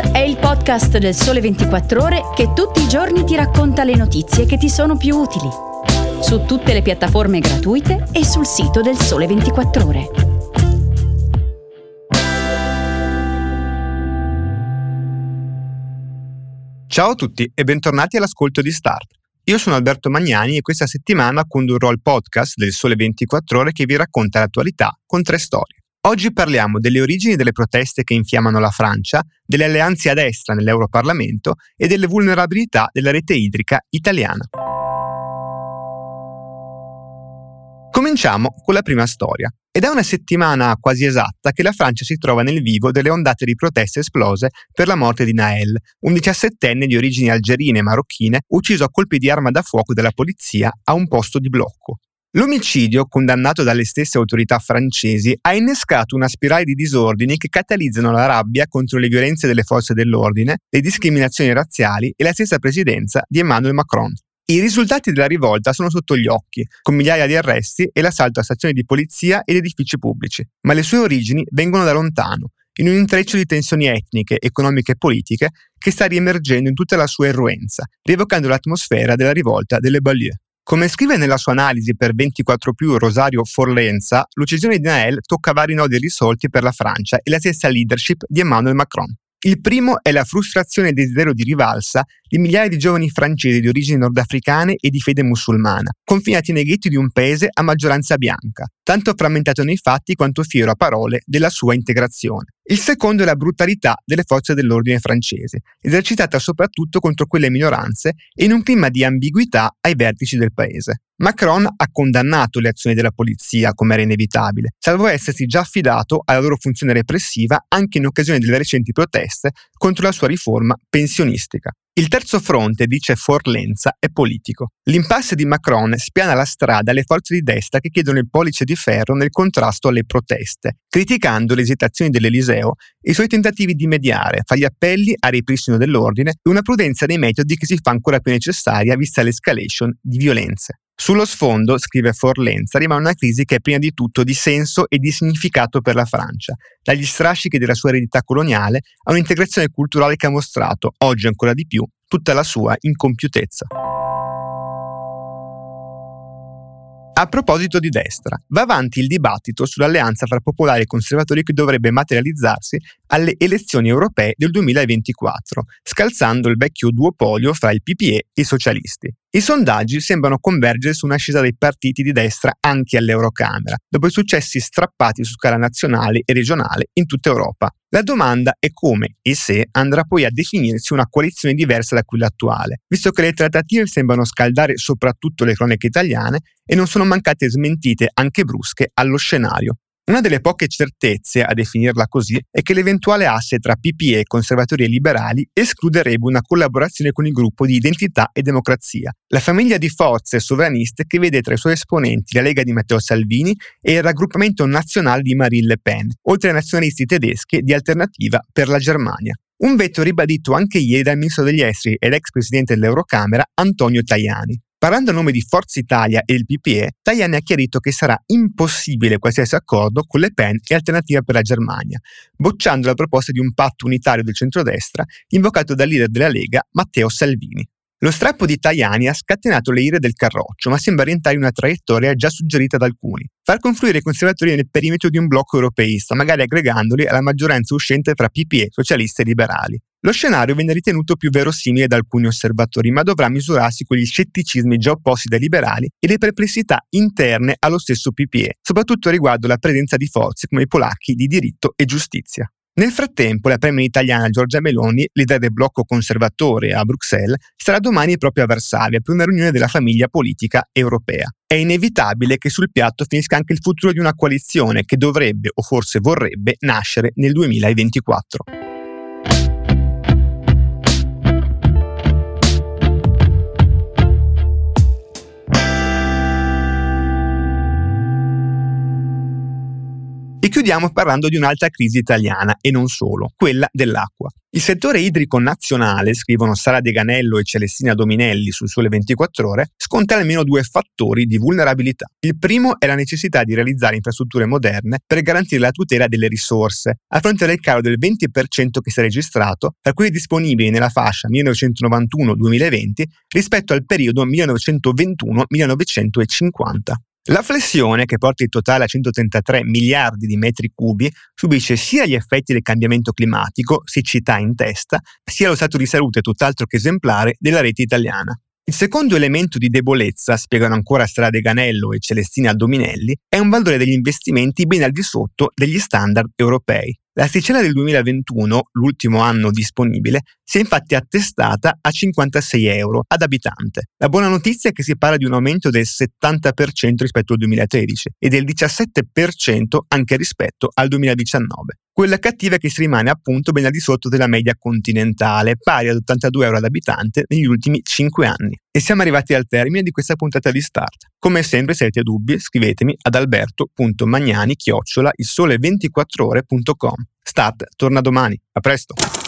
È il podcast del Sole 24 Ore che tutti i giorni ti racconta le notizie che ti sono più utili. Su tutte le piattaforme gratuite e sul sito del Sole 24 Ore. Ciao a tutti e bentornati all'ascolto di Start. Io sono Alberto Magnani e questa settimana condurrò il podcast del Sole 24 Ore che vi racconta l'attualità con tre storie. Oggi parliamo delle origini delle proteste che infiammano la Francia, delle alleanze a destra nell'Europarlamento e delle vulnerabilità della rete idrica italiana. Cominciamo con la prima storia. Ed è una settimana quasi esatta che la Francia si trova nel vivo delle ondate di proteste esplose per la morte di Nael, un diciassettenne di origini algerine e marocchine ucciso a colpi di arma da fuoco dalla polizia a un posto di blocco. L'omicidio, condannato dalle stesse autorità francesi, ha innescato una spirale di disordini che catalizzano la rabbia contro le violenze delle forze dell'ordine, le discriminazioni razziali e la stessa presidenza di Emmanuel Macron. I risultati della rivolta sono sotto gli occhi, con migliaia di arresti e l'assalto a stazioni di polizia ed edifici pubblici, ma le sue origini vengono da lontano, in un intreccio di tensioni etniche, economiche e politiche che sta riemergendo in tutta la sua irruenza, rievocando l'atmosfera della rivolta delle banlieue. Come scrive nella sua analisi per 24 più Rosario Forlenza, l'uccisione di Nael tocca vari nodi risolti per la Francia e la stessa leadership di Emmanuel Macron. Il primo è la frustrazione e desiderio di rivalsa di migliaia di giovani francesi di origini nordafricane e di fede musulmana, confinati nei ghetti di un paese a maggioranza bianca, tanto frammentato nei fatti quanto fiero a parole della sua integrazione. Il secondo è la brutalità delle forze dell'ordine francese, esercitata soprattutto contro quelle minoranze e in un clima di ambiguità ai vertici del paese. Macron ha condannato le azioni della polizia, come era inevitabile, salvo essersi già affidato alla loro funzione repressiva anche in occasione delle recenti proteste contro la sua riforma pensionistica. Il terzo fronte, dice Forlenza, è politico. L'impasse di Macron spiana la strada alle forze di destra che chiedono il pollice di ferro nel contrasto alle proteste, criticando le esitazioni dell'Eliseo e i suoi tentativi di mediare fra gli appelli a ripristino dell'ordine e una prudenza nei metodi che si fa ancora più necessaria vista l'escalation di violenze. Sullo sfondo, scrive Forlenza, rimane una crisi che è prima di tutto di senso e di significato per la Francia, dagli strascichi della sua eredità coloniale a un'integrazione culturale che ha mostrato, oggi ancora di più, tutta la sua incompiutezza. A proposito di destra, va avanti il dibattito sull'alleanza fra popolari e conservatori che dovrebbe materializzarsi alle elezioni europee del 2024, scalzando il vecchio duopolio fra il PPE e i socialisti. I sondaggi sembrano convergere su un'ascesa dei partiti di destra anche all'Eurocamera, dopo i successi strappati su scala nazionale e regionale in tutta Europa. La domanda è come e se andrà poi a definirsi una coalizione diversa da quella attuale, visto che le trattative sembrano scaldare soprattutto le cronache italiane e non sono mancate smentite anche brusche allo scenario. Una delle poche certezze, a definirla così, è che l'eventuale asse tra PPE, conservatori e liberali escluderebbe una collaborazione con il gruppo di Identità e Democrazia, la famiglia di forze sovraniste che vede tra i suoi esponenti la Lega di Matteo Salvini e il raggruppamento nazionale di Marine Le Pen, oltre ai nazionalisti tedeschi di Alternativa per la Germania. Un veto ribadito anche ieri dal ministro degli esteri ed ex presidente dell'Eurocamera Antonio Tajani. Parlando a nome di Forza Italia e il PPE, Tajani ha chiarito che sarà impossibile qualsiasi accordo con Le Pen e Alternativa per la Germania, bocciando la proposta di un patto unitario del centrodestra invocato dal leader della Lega, Matteo Salvini. Lo strappo di Tajani ha scatenato le ire del Carroccio, ma sembra rientrare in una traiettoria già suggerita da alcuni. Far confluire i conservatori nel perimetro di un blocco europeista, magari aggregandoli alla maggioranza uscente tra PPE, socialisti e liberali. Lo scenario viene ritenuto più verosimile da alcuni osservatori, ma dovrà misurarsi con gli scetticismi già opposti dai liberali e le perplessità interne allo stesso PPE, soprattutto riguardo la presenza di forze come i polacchi di diritto e giustizia. Nel frattempo, la premier italiana Giorgia Meloni, leader del blocco conservatore a Bruxelles, sarà domani proprio a Varsavia per una riunione della famiglia politica europea. È inevitabile che sul piatto finisca anche il futuro di una coalizione che dovrebbe o forse vorrebbe nascere nel 2024. E chiudiamo parlando di un'altra crisi italiana e non solo, quella dell'acqua. Il settore idrico nazionale, scrivono Sara De Ganello e Celestina Dominelli sul Sole 24 Ore, sconta almeno due fattori di vulnerabilità. Il primo è la necessità di realizzare infrastrutture moderne per garantire la tutela delle risorse, a fronte del calo del 20% che si è registrato tra quelli disponibili nella fascia 1991-2020 rispetto al periodo 1921-1950. La flessione, che porta il totale a 133 miliardi di metri cubi, subisce sia gli effetti del cambiamento climatico, siccità in testa, sia lo stato di salute tutt'altro che esemplare della rete italiana. Il secondo elemento di debolezza, spiegano ancora Strade Ganello e Celestina Dominelli, è un valore degli investimenti ben al di sotto degli standard europei. L'asticella del 2021, l'ultimo anno disponibile, si è infatti attestata a 56 euro ad abitante. La buona notizia è che si parla di un aumento del 70% rispetto al 2013 e del 17% anche rispetto al 2019. Quella cattiva è che si rimane appunto ben al di sotto della media continentale, pari ad 82 euro ad abitante negli ultimi 5 anni. E siamo arrivati al termine di questa puntata di Start. Come sempre, se avete dubbi, scrivetemi ad alberto.magnani-il sole24ore.com. Start torna domani. A presto!